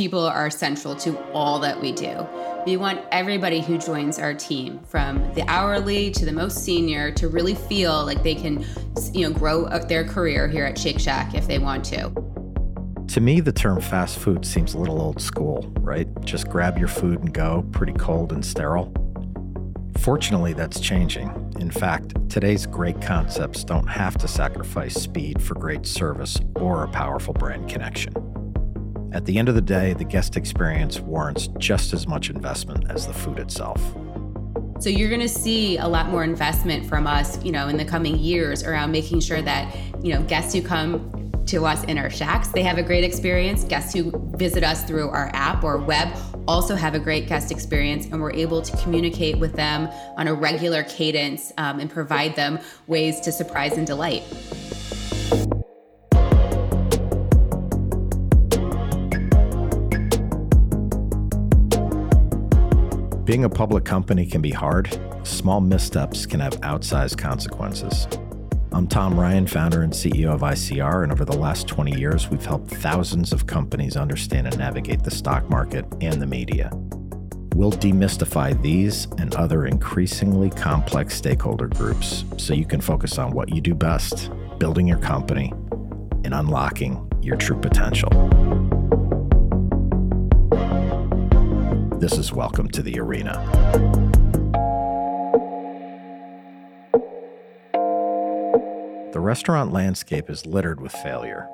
People are central to all that we do. We want everybody who joins our team, from the hourly to the most senior, to really feel like they can, you know, grow their career here at Shake Shack if they want to. To me, the term fast food seems a little old school, right? Just grab your food and go, pretty cold and sterile. Fortunately, that's changing. In fact, today's great concepts don't have to sacrifice speed for great service or a powerful brand connection. At the end of the day, the guest experience warrants just as much investment as the food itself. So you're going to see a lot more investment from us, you know, in the coming years around making sure that, you know, guests who come to us in our shacks, they have a great experience. Guests who visit us through our app or web also have a great guest experience, and we're able to communicate with them on a regular cadence um, and provide them ways to surprise and delight. Being a public company can be hard. Small missteps can have outsized consequences. I'm Tom Ryan, founder and CEO of ICR, and over the last 20 years, we've helped thousands of companies understand and navigate the stock market and the media. We'll demystify these and other increasingly complex stakeholder groups so you can focus on what you do best building your company and unlocking your true potential. This is Welcome to the Arena. The restaurant landscape is littered with failure.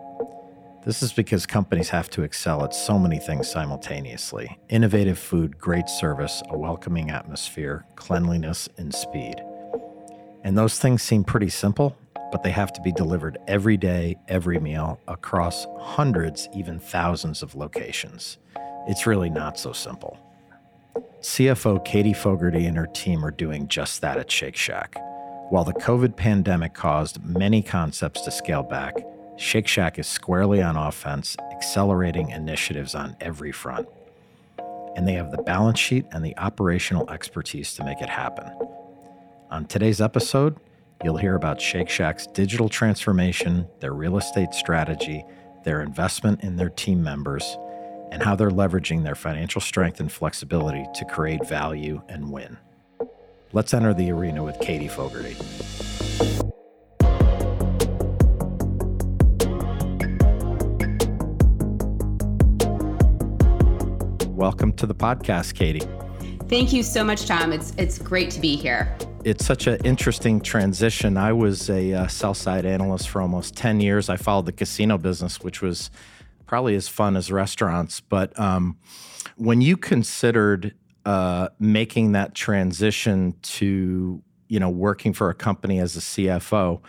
This is because companies have to excel at so many things simultaneously innovative food, great service, a welcoming atmosphere, cleanliness, and speed. And those things seem pretty simple, but they have to be delivered every day, every meal, across hundreds, even thousands of locations. It's really not so simple. CFO Katie Fogertey and her team are doing just that at Shake Shack. While the COVID pandemic caused many concepts to scale back, Shake Shack is squarely on offense, accelerating initiatives on every front. And they have the balance sheet and the operational expertise to make it happen. On today's episode, you'll hear about Shake Shack's digital transformation, their real estate strategy, their investment in their team members, and how they're leveraging their financial strength and flexibility to create value and win. Let's enter the arena with Katie Fogertey. Welcome to the podcast, Katie. Thank you so much, Tom. It's it's great to be here. It's such an interesting transition. I was a uh, sell side analyst for almost 10 years. I followed the casino business, which was probably as fun as restaurants. But um, when you considered uh, making that transition to you know working for a company as a CFO,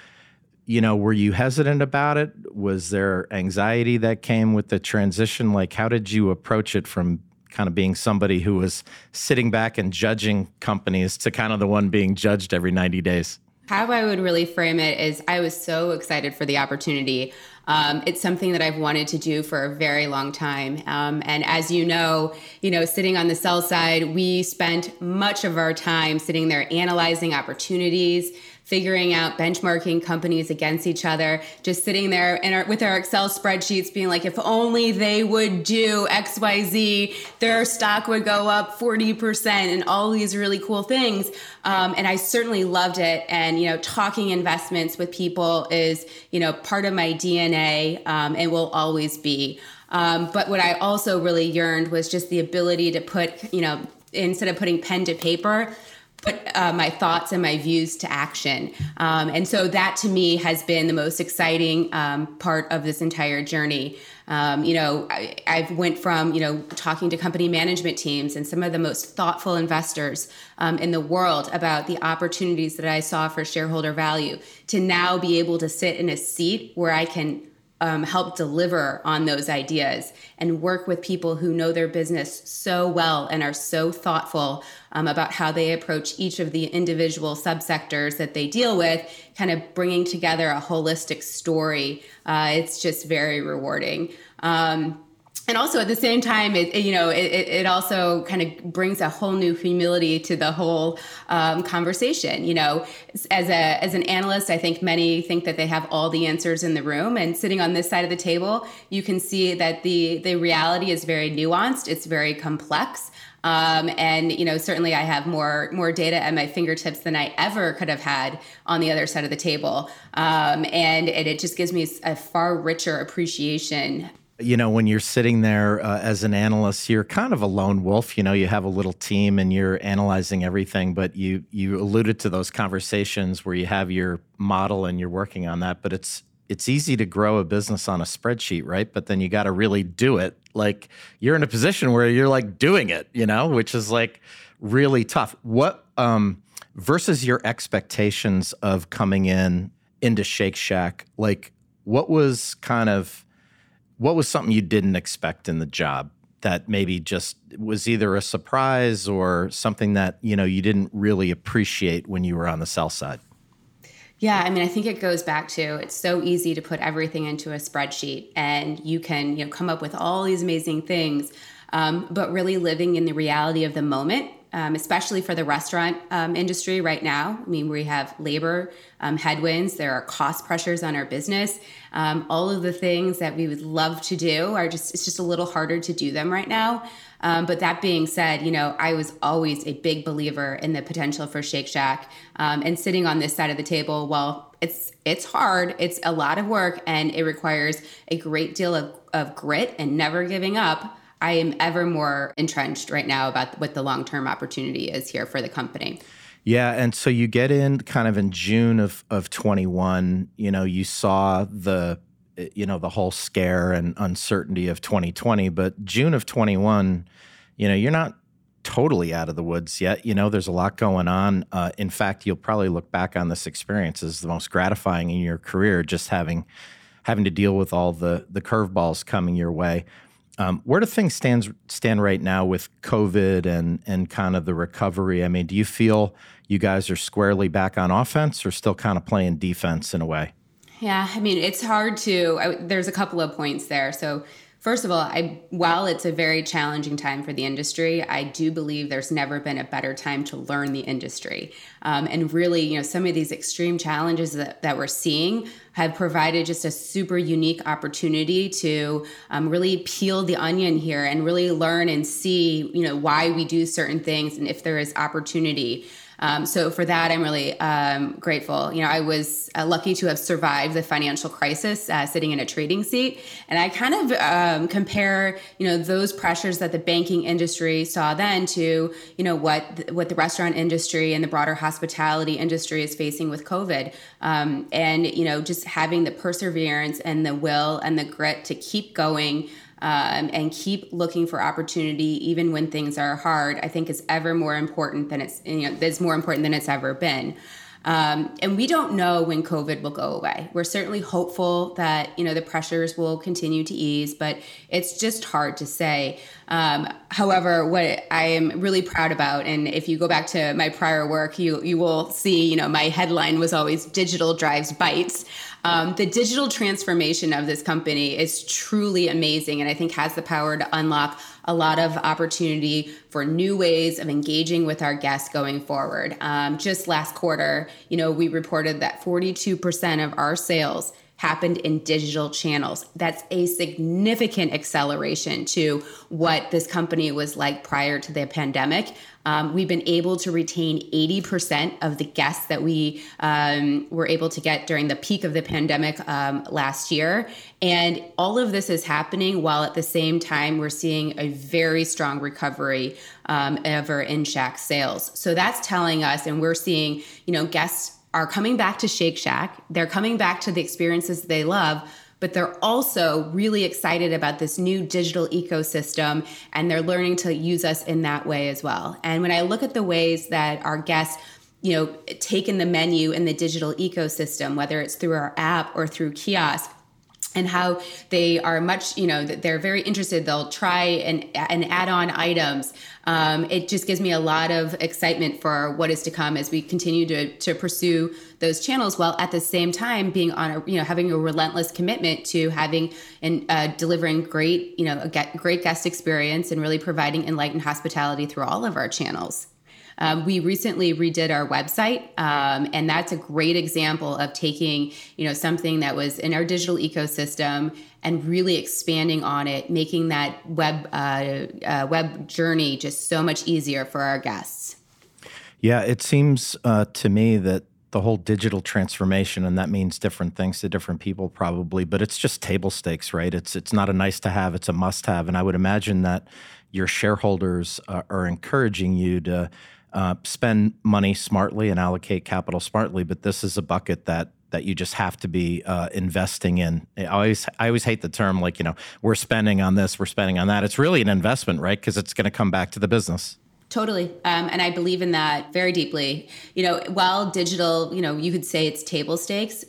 you know, were you hesitant about it? Was there anxiety that came with the transition? Like, how did you approach it from kind of being somebody who was sitting back and judging companies to kind of the one being judged every 90 days? How I would really frame it is I was so excited for the opportunity. Um, it's something that I've wanted to do for a very long time. Um, and as you know, you know, sitting on the sell side, we spent much of our time sitting there analyzing opportunities, figuring out benchmarking companies against each other, just sitting there our, with our Excel spreadsheets being like, if only they would do XYZ, their stock would go up 40% and all these really cool things. Um, and I certainly loved it. And, you know, talking investments with people is, you know, part of my DNA um, and will always be. Um, but what I also really yearned was just the ability to put, you know, instead of putting pen to paper, put uh, my thoughts and my views to action. Um, and so that to me has been the most exciting um, part of this entire journey. Um, you know, I, have went from you know talking to company management teams and some of the most thoughtful investors um, in the world about the opportunities that I saw for shareholder value to now be able to sit in a seat where I can um, help deliver on those ideas and work with people who know their business so well and are so thoughtful um, about how they approach each of the individual subsectors that they deal with, kind of bringing together a holistic story. Uh, it's just very rewarding. Um, and also at the same time it, you know it, it also kind of brings a whole new humility to the whole um, conversation you know? As a as an analyst i think many think that they have all the answers in the room and sitting on this side of the table you can see that the the reality is very nuanced it's very complex um, and you know certainly i have more more data at my fingertips than i ever could have had on the other side of the table um, and, and it just gives me a far richer appreciation you know, when you're sitting there uh, as an analyst, you're kind of a lone wolf. You know, you have a little team and you're analyzing everything. But you you alluded to those conversations where you have your model and you're working on that. But it's it's easy to grow a business on a spreadsheet, right? But then you got to really do it. Like you're in a position where you're like doing it, you know, which is like really tough. What um, versus your expectations of coming in into Shake Shack? Like, what was kind of what was something you didn't expect in the job that maybe just was either a surprise or something that you know you didn't really appreciate when you were on the sell side? Yeah, I mean, I think it goes back to it's so easy to put everything into a spreadsheet, and you can you know come up with all these amazing things, um, but really living in the reality of the moment um, especially for the restaurant um, industry right now. I mean, we have labor um, headwinds, there are cost pressures on our business. Um, all of the things that we would love to do are just, it's just a little harder to do them right now. Um, but that being said, you know, I was always a big believer in the potential for Shake Shack. Um, and sitting on this side of the table, well, it's it's hard, it's a lot of work, and it requires a great deal of, of grit and never giving up. I am ever more entrenched right now about what the long term opportunity is here for the company. Yeah, and so you get in kind of in June of of 21, you know, you saw the you know the whole scare and uncertainty of 2020, but June of 21, you know, you're not totally out of the woods yet. You know, there's a lot going on. Uh, in fact, you'll probably look back on this experience as the most gratifying in your career, just having having to deal with all the the curveballs coming your way. Um, where do things stand stand right now with COVID and and kind of the recovery? I mean, do you feel you guys are squarely back on offense, or still kind of playing defense in a way? Yeah, I mean, it's hard to. I, there's a couple of points there. So First of all, I while it's a very challenging time for the industry, I do believe there's never been a better time to learn the industry. Um, and really, you know, some of these extreme challenges that, that we're seeing have provided just a super unique opportunity to um, really peel the onion here and really learn and see, you know, why we do certain things and if there is opportunity. Um, so for that, I'm really um, grateful. You know, I was uh, lucky to have survived the financial crisis uh, sitting in a trading seat, and I kind of um, compare, you know, those pressures that the banking industry saw then to, you know, what what the restaurant industry and the broader hospitality industry is facing with COVID, um, and you know, just having the perseverance and the will and the grit to keep going um, and keep looking for opportunity even when things are hard i think is ever more important than it's you know is more important than it's ever been um, and we don't know when COVID will go away. We're certainly hopeful that you know the pressures will continue to ease, but it's just hard to say. Um, however, what I am really proud about, and if you go back to my prior work, you you will see, you know, my headline was always "Digital drives bites." Um, the digital transformation of this company is truly amazing, and I think has the power to unlock a lot of opportunity for new ways of engaging with our guests going forward. Um, just last quarter, you know, we reported that 42% of our sales happened in digital channels. That's a significant acceleration to what this company was like prior to the pandemic. Um, we've been able to retain 80% of the guests that we um, were able to get during the peak of the pandemic um, last year. And all of this is happening while at the same time we're seeing a very strong recovery um, our in Shack sales. So that's telling us, and we're seeing, you know, guests are coming back to Shake Shack, they're coming back to the experiences they love but they're also really excited about this new digital ecosystem and they're learning to use us in that way as well. And when I look at the ways that our guests you know take in the menu in the digital ecosystem whether it's through our app or through kiosk and how they are much, you know, they're very interested. They'll try and and add on items. Um, it just gives me a lot of excitement for what is to come as we continue to to pursue those channels, while at the same time being on a, you know, having a relentless commitment to having and uh, delivering great, you know, a great guest experience and really providing enlightened hospitality through all of our channels. Um, we recently redid our website, um, and that's a great example of taking you know something that was in our digital ecosystem and really expanding on it, making that web uh, uh, web journey just so much easier for our guests. Yeah, it seems uh, to me that the whole digital transformation and that means different things to different people probably but it's just table stakes right it's it's not a nice to have it's a must have and i would imagine that your shareholders are, are encouraging you to uh, spend money smartly and allocate capital smartly. But this is a bucket that that you just have to be uh, investing in. I always I always hate the term like you know we're spending on this, we're spending on that. It's really an investment, right? Because it's going to come back to the business. Totally. Um, and I believe in that very deeply. You know, while digital, you know, you could say it's table stakes,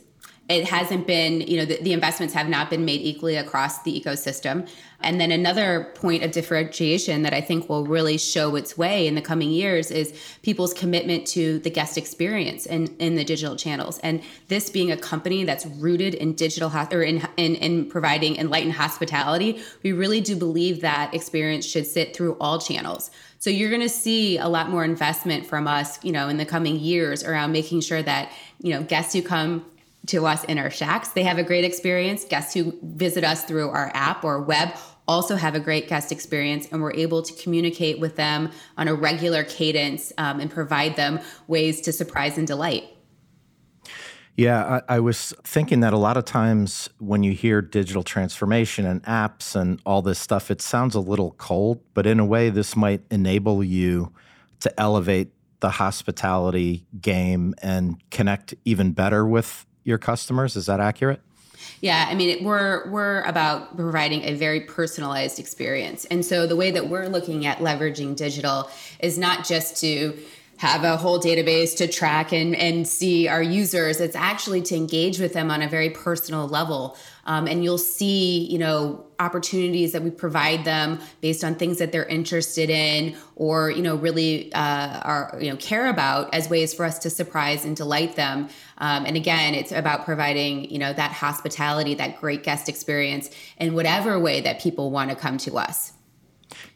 it hasn't been, you know, the, the, investments have not been made equally across the ecosystem. And then another point of differentiation that I think will really show its way in the coming years is people's commitment to the guest experience in, in the digital channels. And this being a company that's rooted in digital or in, in, in providing enlightened hospitality, we really do believe that experience should sit through all channels. So you're going to see a lot more investment from us, you know, in the coming years around making sure that, you know, guests who come to us in our shacks. They have a great experience. Guests who visit us through our app or web also have a great guest experience, and we're able to communicate with them on a regular cadence um, and provide them ways to surprise and delight. Yeah, I, I, was thinking that a lot of times when you hear digital transformation and apps and all this stuff, it sounds a little cold, but in a way, this might enable you to elevate the hospitality game and connect even better with your customers. Is that accurate? Yeah, I mean, we're we're about providing a very personalized experience, and so the way that we're looking at leveraging digital is not just to have a whole database to track and, and see our users. It's actually to engage with them on a very personal level. Um, and you'll see, you know, opportunities that we provide them based on things that they're interested in or, you know, really uh, are, you know, care about as ways for us to surprise and delight them. Um, and again, it's about providing, you know, that hospitality, that great guest experience in whatever way that people want to come to us.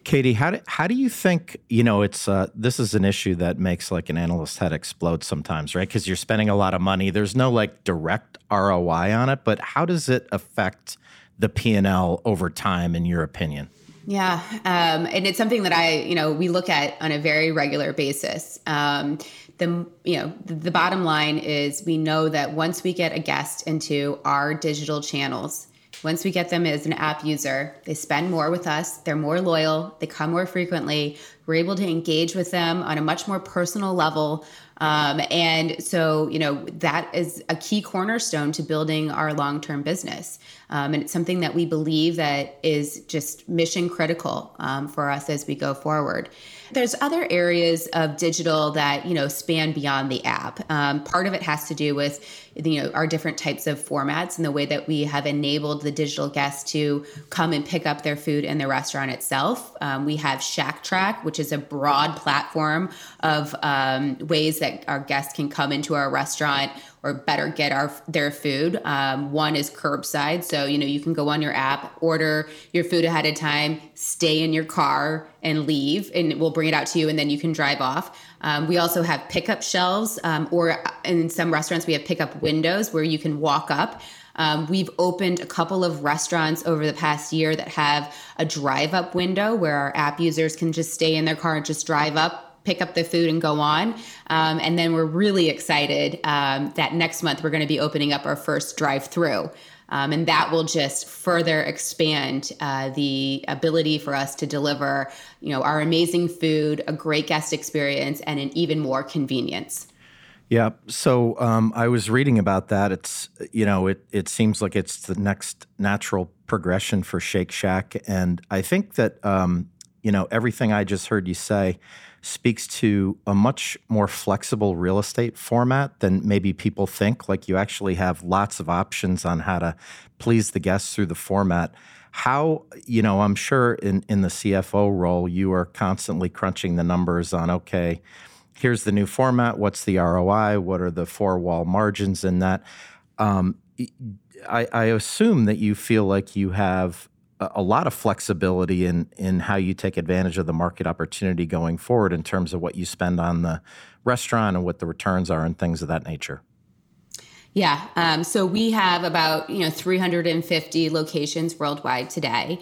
Katie, how do, how do you think, you know, it's uh, this is an issue that makes like an analyst head explode sometimes, right? Because you're spending a lot of money. There's no like direct ROI on it, but how does it affect the P&L over time in your opinion? Yeah, um, and it's something that I, you know, we look at on a very regular basis. Um, the, you know, the, the bottom line is we know that once we get a guest into our digital channels, once we get them as an app user, they spend more with us, they're more loyal, they come more frequently. We're able to engage with them on a much more personal level. Um, and so, you know, that is a key cornerstone to building our long term business. Um, and it's something that we believe that is just mission critical um, for us as we go forward. There's other areas of digital that you know span beyond the app. Um, part of it has to do with you know our different types of formats and the way that we have enabled the digital guests to come and pick up their food in the restaurant itself. Um, we have Shack Track, which is a broad platform of um, ways that our guests can come into our restaurant or better get our their food. Um, one is curbside, so you know you can go on your app, order your food ahead of time, stay in your car and leave, and we'll bring it out to you, and then you can drive off. Um, we also have pickup shelves, um, or in some restaurants we have pickup windows where you can walk up. Um, we've opened a couple of restaurants over the past year that have a drive up window where our app users can just stay in their car and just drive up pick up the food and go on. Um, and then we're really excited um, that next month we're going to be opening up our first drive through. Um, and that will just further expand uh, the ability for us to deliver, you know, our amazing food, a great guest experience, and an even more convenience. Yeah. So um, I was reading about that. It's you know it it seems like it's the next natural progression for Shake Shack, and I think that um, you know, everything I just heard you say speaks to a much more flexible real estate format than maybe people think. Like you actually have lots of options on how to please the guests through the format. How, you know, I'm sure in, in the CFO role, you are constantly crunching the numbers on, okay, here's the new format. What's the ROI? What are the four wall margins in that? Um, I, I assume that you feel like you have a lot of flexibility in in how you take advantage of the market opportunity going forward in terms of what you spend on the restaurant and what the returns are and things of that nature. Yeah, um, so we have about you know 350 locations worldwide today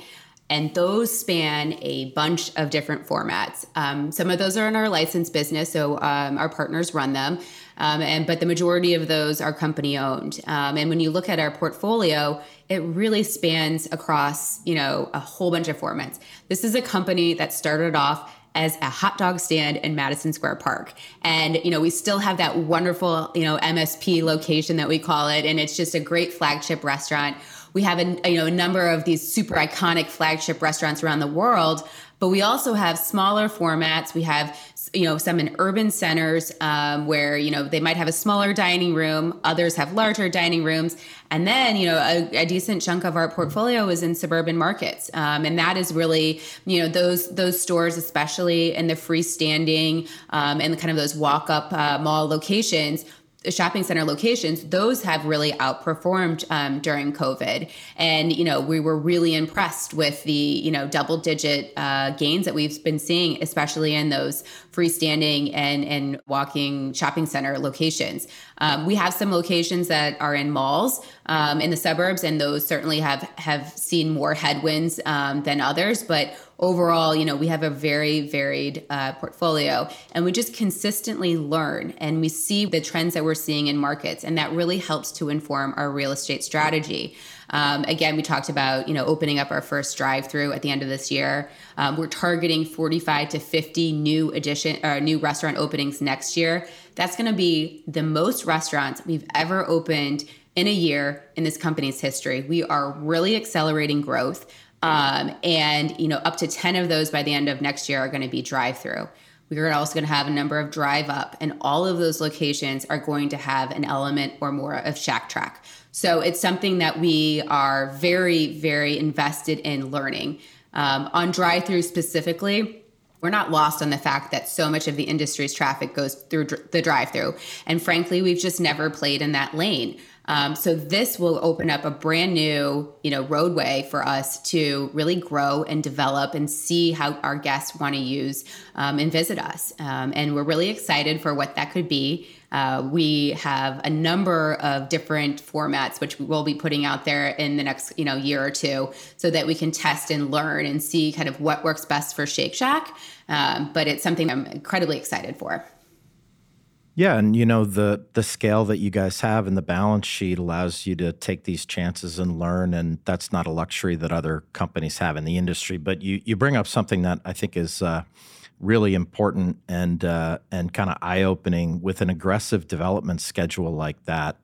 and those span a bunch of different formats. Um, some of those are in our licensed business, so um, our partners run them, um, and but the majority of those are company owned. Um, and when you look at our portfolio, it really spans across you know a whole bunch of formats. This is a company that started off as a hot dog stand in Madison Square Park. And, you know, we still have that wonderful, you know, MSP location that we call it. And it's just a great flagship restaurant we have a, you know a number of these super iconic flagship restaurants around the world but we also have smaller formats we have you know some in urban centers um, where you know they might have a smaller dining room others have larger dining rooms and then you know a, a decent chunk of our portfolio is in suburban markets. Um, and that is really you know those those stores especially in the freestanding um, and kind of those walk up uh, mall locations shopping center locations, those have really outperformed um, during COVID. And, you know, we were really impressed with the, you know, double digit uh, gains that we've been seeing, especially in those freestanding and, and walking shopping center locations. Um, we have some locations that are in malls um, in the suburbs, and those certainly have, have seen more headwinds um, than others. But overall, you know, we have a very varied uh, portfolio and we just consistently learn and we see the trends that we're seeing in markets. And that really helps to inform our real estate strategy. Um, again, we talked about you know opening up our first drive-through at the end of this year. Um, we're targeting 45 to 50 new addition or uh, new restaurant openings next year. That's going to be the most restaurants we've ever opened in a year in this company's history. We are really accelerating growth. Um, and you know, up to 10 of those by the end of next year are going to be drive through. We're also going to have a number of drive up, and all of those locations are going to have an element or more of Shack Track. So it's something that we are very, very invested in learning. Um, on drive through specifically, we're not lost on the fact that so much of the industry's traffic goes through dr- the drive through. And frankly, we've just never played in that lane. Um, so this will open up a brand new, you know, roadway for us to really grow and develop and see how our guests want to use um, and visit us. Um, and we're really excited for what that could be. Uh, we have a number of different formats which we will be putting out there in the next you know year or two, so that we can test and learn and see kind of what works best for Shake Shack. Um, but it's something I'm incredibly excited for. Yeah, and you know the the scale that you guys have and the balance sheet allows you to take these chances and learn, and that's not a luxury that other companies have in the industry. But you you bring up something that I think is uh, really important and uh, and kind of eye opening with an aggressive development schedule like that.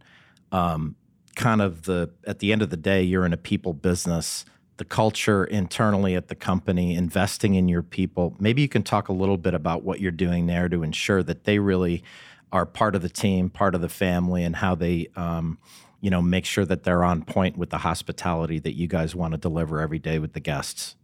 Um, kind of the at the end of the day, you're in a people business. The culture internally at the company, investing in your people. Maybe you can talk a little bit about what you're doing there to ensure that they really are part of the team, part of the family, and how they, um, you know, make sure that they're on point with the hospitality that you guys want to deliver every day with the guests.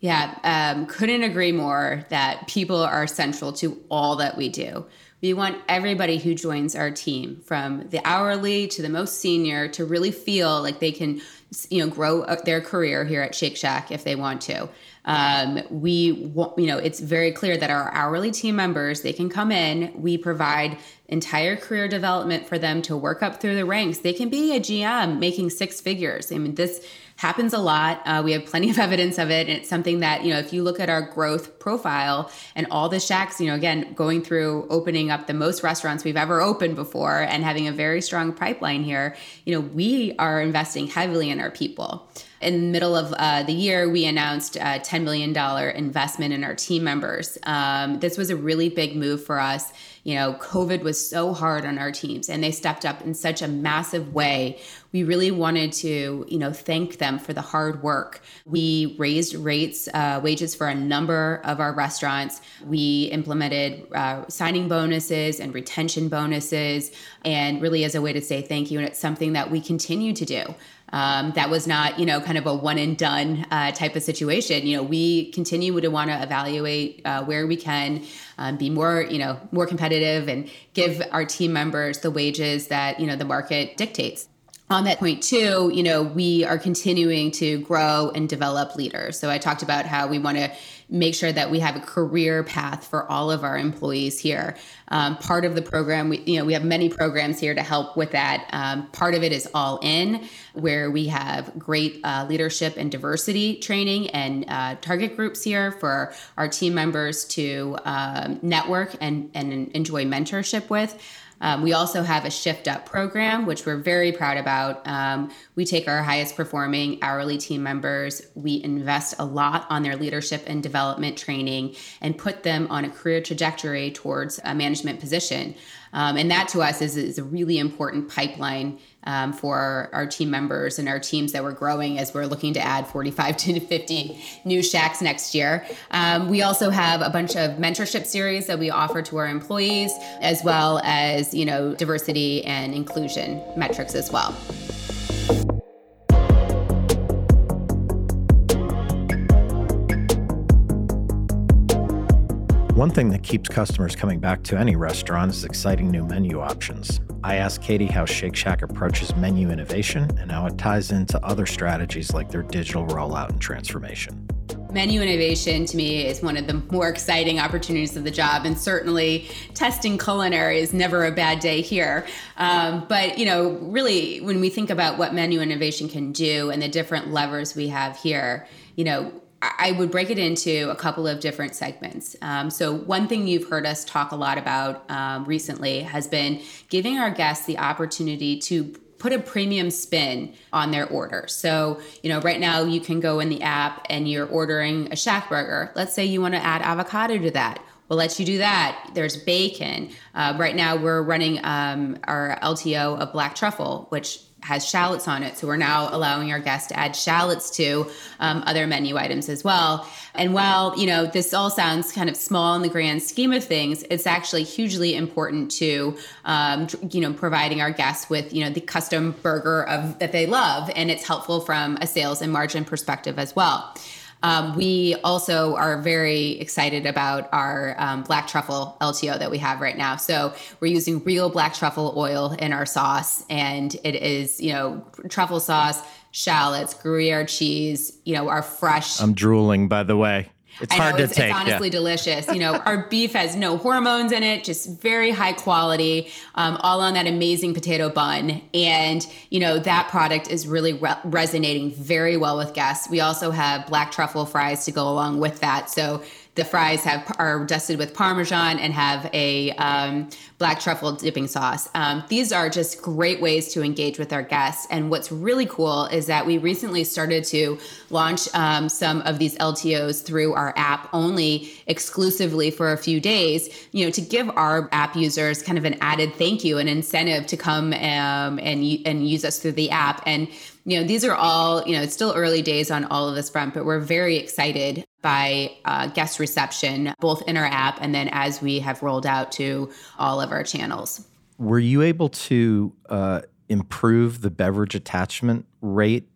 Yeah, um, couldn't agree more that people are central to all that we do. We want everybody who joins our team, from the hourly to the most senior, to really feel like they can, you know, grow uh, their career here at Shake Shack if they want to. Um, we, you know, it's very clear that our hourly team members they can come in. We provide entire career development for them to work up through the ranks. They can be a GM making six figures. I mean, this happens a lot. Uh, we have plenty of evidence of it. And it's something that, you know, if you look at our growth profile and all the shacks, you know, again, going through opening up the most restaurants we've ever opened before and having a very strong pipeline here, you know, we are investing heavily in our people. In the middle of uh, the year, we announced a $10 million investment in our team members. Um, this was a really big move for us you know, COVID was so hard on our teams and they stepped up in such a massive way. We really wanted to, you know, thank them for the hard work. We raised rates, uh, wages for a number of our restaurants. We implemented uh, signing bonuses and retention bonuses, and really as a way to say thank you. And it's something that we continue to do. Um, that was not, you know, kind of a one and done uh, type of situation. You know, we continue to want to evaluate uh, where we can um, be more, you know, more competitive and give our team members the wages that you know the market dictates on that point too you know we are continuing to grow and develop leaders so i talked about how we want to make sure that we have a career path for all of our employees here. Um, part of the program we you know we have many programs here to help with that. Um, part of it is all in where we have great uh, leadership and diversity training and uh, target groups here for our team members to um, network and, and enjoy mentorship with um, we also have a Shift Up program, which we're very proud about. Um, we take our highest performing hourly team members, we invest a lot on their leadership and development training, and put them on a career trajectory towards a management position. Um, and that to us is, is a really important pipeline um, for our team members and our teams that we're growing as we're looking to add 45 to 50 new shacks next year. Um, we also have a bunch of mentorship series that we offer to our employees, as well as you know diversity and inclusion metrics as well. One thing that keeps customers coming back to any restaurant is exciting new menu options. I asked Katie how Shake Shack approaches menu innovation and how it ties into other strategies like their digital rollout and transformation. Menu innovation to me is one of the more exciting opportunities of the job, and certainly testing culinary is never a bad day here. Um, but you know, really, when we think about what menu innovation can do and the different levers we have here, you know, I would break it into a couple of different segments. Um, so, one thing you've heard us talk a lot about um, recently has been giving our guests the opportunity to put a premium spin on their order. So, you know, right now you can go in the app and you're ordering a shack burger. Let's say you want to add avocado to that. We'll let you do that. There's bacon. Uh, right now, we're running um, our LTO of black truffle, which has shallots on it. So we're now allowing our guests to add shallots to um, other menu items as well. And while, you know, this all sounds kind of small in the grand scheme of things, it's actually hugely important to, um, you know, providing our guests with, you know, the custom burger of that they love. And it's helpful from a sales and margin perspective as well. Um, we also are very excited about our um, black truffle LTO that we have right now. So we're using real black truffle oil in our sauce, and it is, you know, truffle sauce, shallots, Gruyere cheese, you know, our fresh. I'm drooling, by the way. It's hard to it's, take. It's honestly yeah. delicious. You know, our beef has no hormones in it, just very high quality, um, all on that amazing potato bun. And, you know, that product is really re- resonating very well with guests. We also have black truffle fries to go along with that. So the fries have are dusted with parmesan and have a um, black truffle dipping sauce. Um, these are just great ways to engage with our guests. And what's really cool is that we recently started to launch um, some of these LTOs through our app only exclusively for a few days. You know, to give our app users kind of an added thank you, an incentive to come um, and and use us through the app and you know, these are all, you know, it's still early days on all of this front, but we're very excited by uh, guest reception, both in our app and then as we have rolled out to all of our channels. Were you able to uh, improve the beverage attachment rate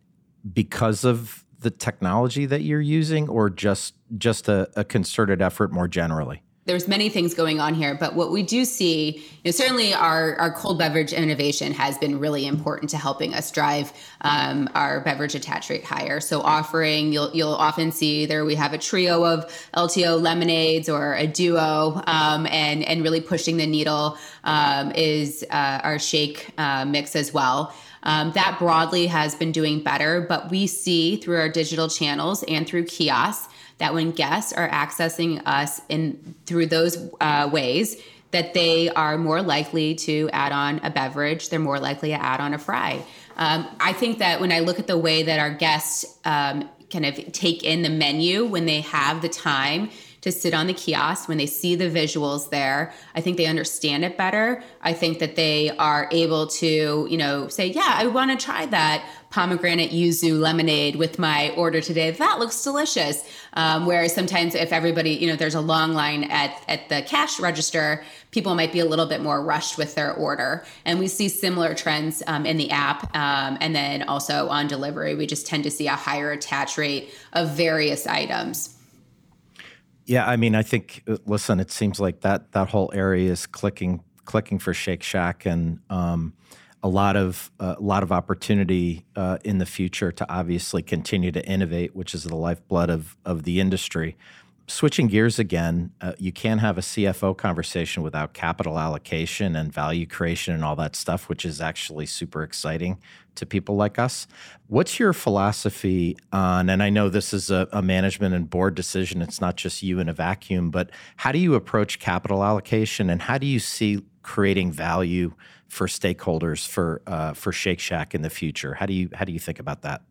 because of the technology that you're using, or just just a, a concerted effort more generally? There's many things going on here, but what we do see, you know, certainly our, our cold beverage innovation has been really important to helping us drive um, our beverage attach rate higher. So offering, you'll you'll often see there we have a trio of LTO lemonades or a duo, um, and and really pushing the needle um, is uh, our shake uh, mix as well. Um, that broadly has been doing better, but we see through our digital channels and through kiosks that when guests are accessing us in through those uh, ways, that they are more likely to add on a beverage. They're more likely to add on a fry. Um, I think that when I look at the way that our guests um, kind of take in the menu when they have the time to sit on the kiosk when they see the visuals there. I think they understand it better. I think that they are able to, you know, say, yeah, I want to try that pomegranate yuzu lemonade with my order today. That looks delicious. Um, whereas sometimes if everybody, you know, there's a long line at, at the cash register, people might be a little bit more rushed with their order. And we see similar trends um, in the app. Um, and then also on delivery, we just tend to see a higher attach rate of various items. Yeah, I mean, I think uh, listen, it seems like that that whole area is clicking clicking for Shake Shack, and um, a lot of uh, a lot of opportunity uh, in the future to obviously continue to innovate, which is the lifeblood of of the industry. Switching gears again, uh, you can't have a CFO conversation without capital allocation and value creation and all that stuff, which is actually super exciting to people like us. What's your philosophy on? And I know this is a, a management and board decision; it's not just you in a vacuum. But how do you approach capital allocation, and how do you see creating value? for stakeholders for uh, for Shake Shack in the future? How do you how do you think about that?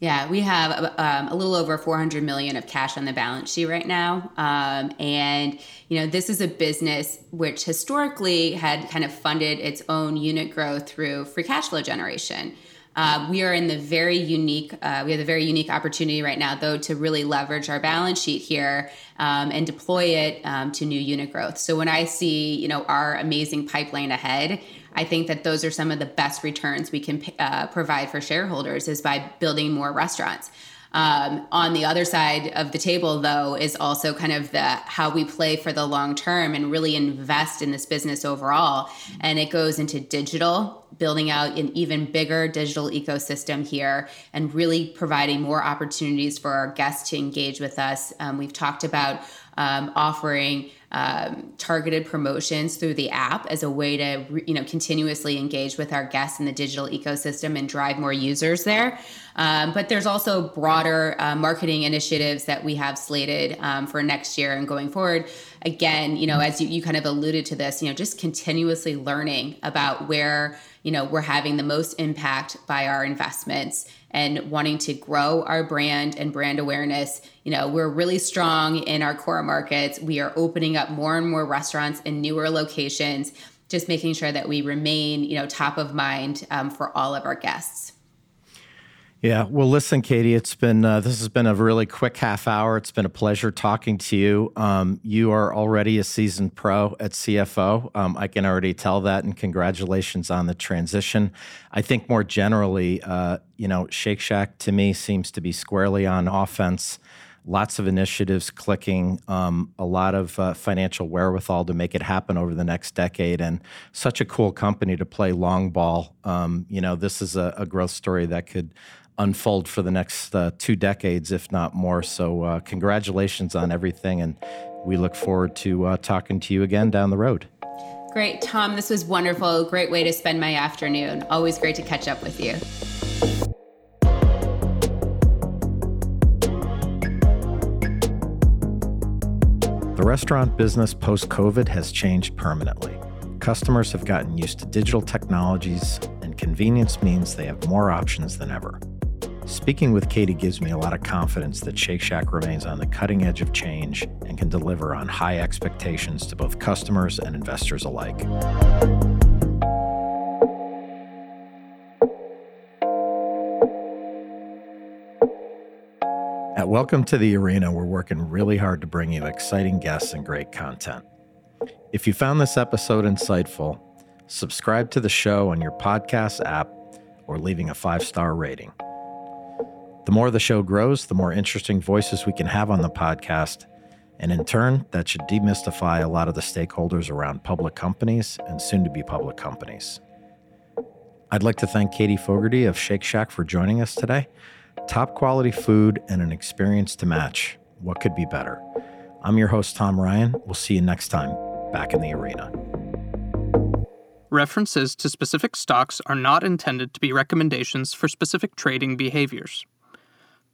Yeah, we have um, a little over 400 million of cash on the balance sheet right now, um, and you know this is a business which historically had kind of funded its own unit growth through free cash flow generation. Uh, we are in the very unique, uh, we have a very unique opportunity right now, though, to really leverage our balance sheet here um, and deploy it um, to new unit growth. So when I see, you know, our amazing pipeline ahead, I think that those are some of the best returns we can uh, provide for shareholders is by building more restaurants. Um, on the other side of the table, though, is also kind of the how we play for the long term and really invest in this business overall. And it goes into digital, building out an even bigger digital ecosystem here, and really providing more opportunities for our guests to engage with us. Um, we've talked about um, offering um, targeted promotions through the app as a way to you know continuously engage with our guests in the digital ecosystem and drive more users there. Um, but there's also broader uh, marketing initiatives that we have slated um, for next year and going forward. Again, you know, as you, you kind of alluded to this, you know, just continuously learning about where you know we're having the most impact by our investments and wanting to grow our brand and brand awareness. You know, we're really strong in our core markets. We are opening up more and more restaurants in newer locations, just making sure that we remain, you know, top of mind um, for all of our guests. Yeah. Well, listen, Katie, it's been uh, this has been a really quick half hour. It's been a pleasure talking to you. Um, you are already a seasoned pro at CFO. Um, I can already tell that, and congratulations on the transition. I think more generally, uh, you know, Shake Shack to me seems to be squarely on offense. Lots of initiatives clicking, um, a lot of uh, financial wherewithal to make it happen over the next decade, and such a cool company to play long ball. Um, you know, this is a, a growth story that could unfold for the next uh, two decades, if not more. So, uh, congratulations on everything. And we look forward to uh, talking to you again down the road. Great. Tom, this was wonderful. Great way to spend my afternoon. Always great to catch up with you. The restaurant business post COVID has changed permanently. Customers have gotten used to digital technologies, and convenience means they have more options than ever. Speaking with Katie gives me a lot of confidence that Shake Shack remains on the cutting edge of change and can deliver on high expectations to both customers and investors alike. At Welcome to the Arena, we're working really hard to bring you exciting guests and great content. If you found this episode insightful, subscribe to the show on your podcast app or leaving a five star rating. The more the show grows, the more interesting voices we can have on the podcast. And in turn, that should demystify a lot of the stakeholders around public companies and soon to be public companies. I'd like to thank Katie Fogertey of Shake Shack for joining us today. Top quality food and an experience to match. What could be better? I'm your host, Tom Ryan. We'll see you next time back in the arena. References to specific stocks are not intended to be recommendations for specific trading behaviors.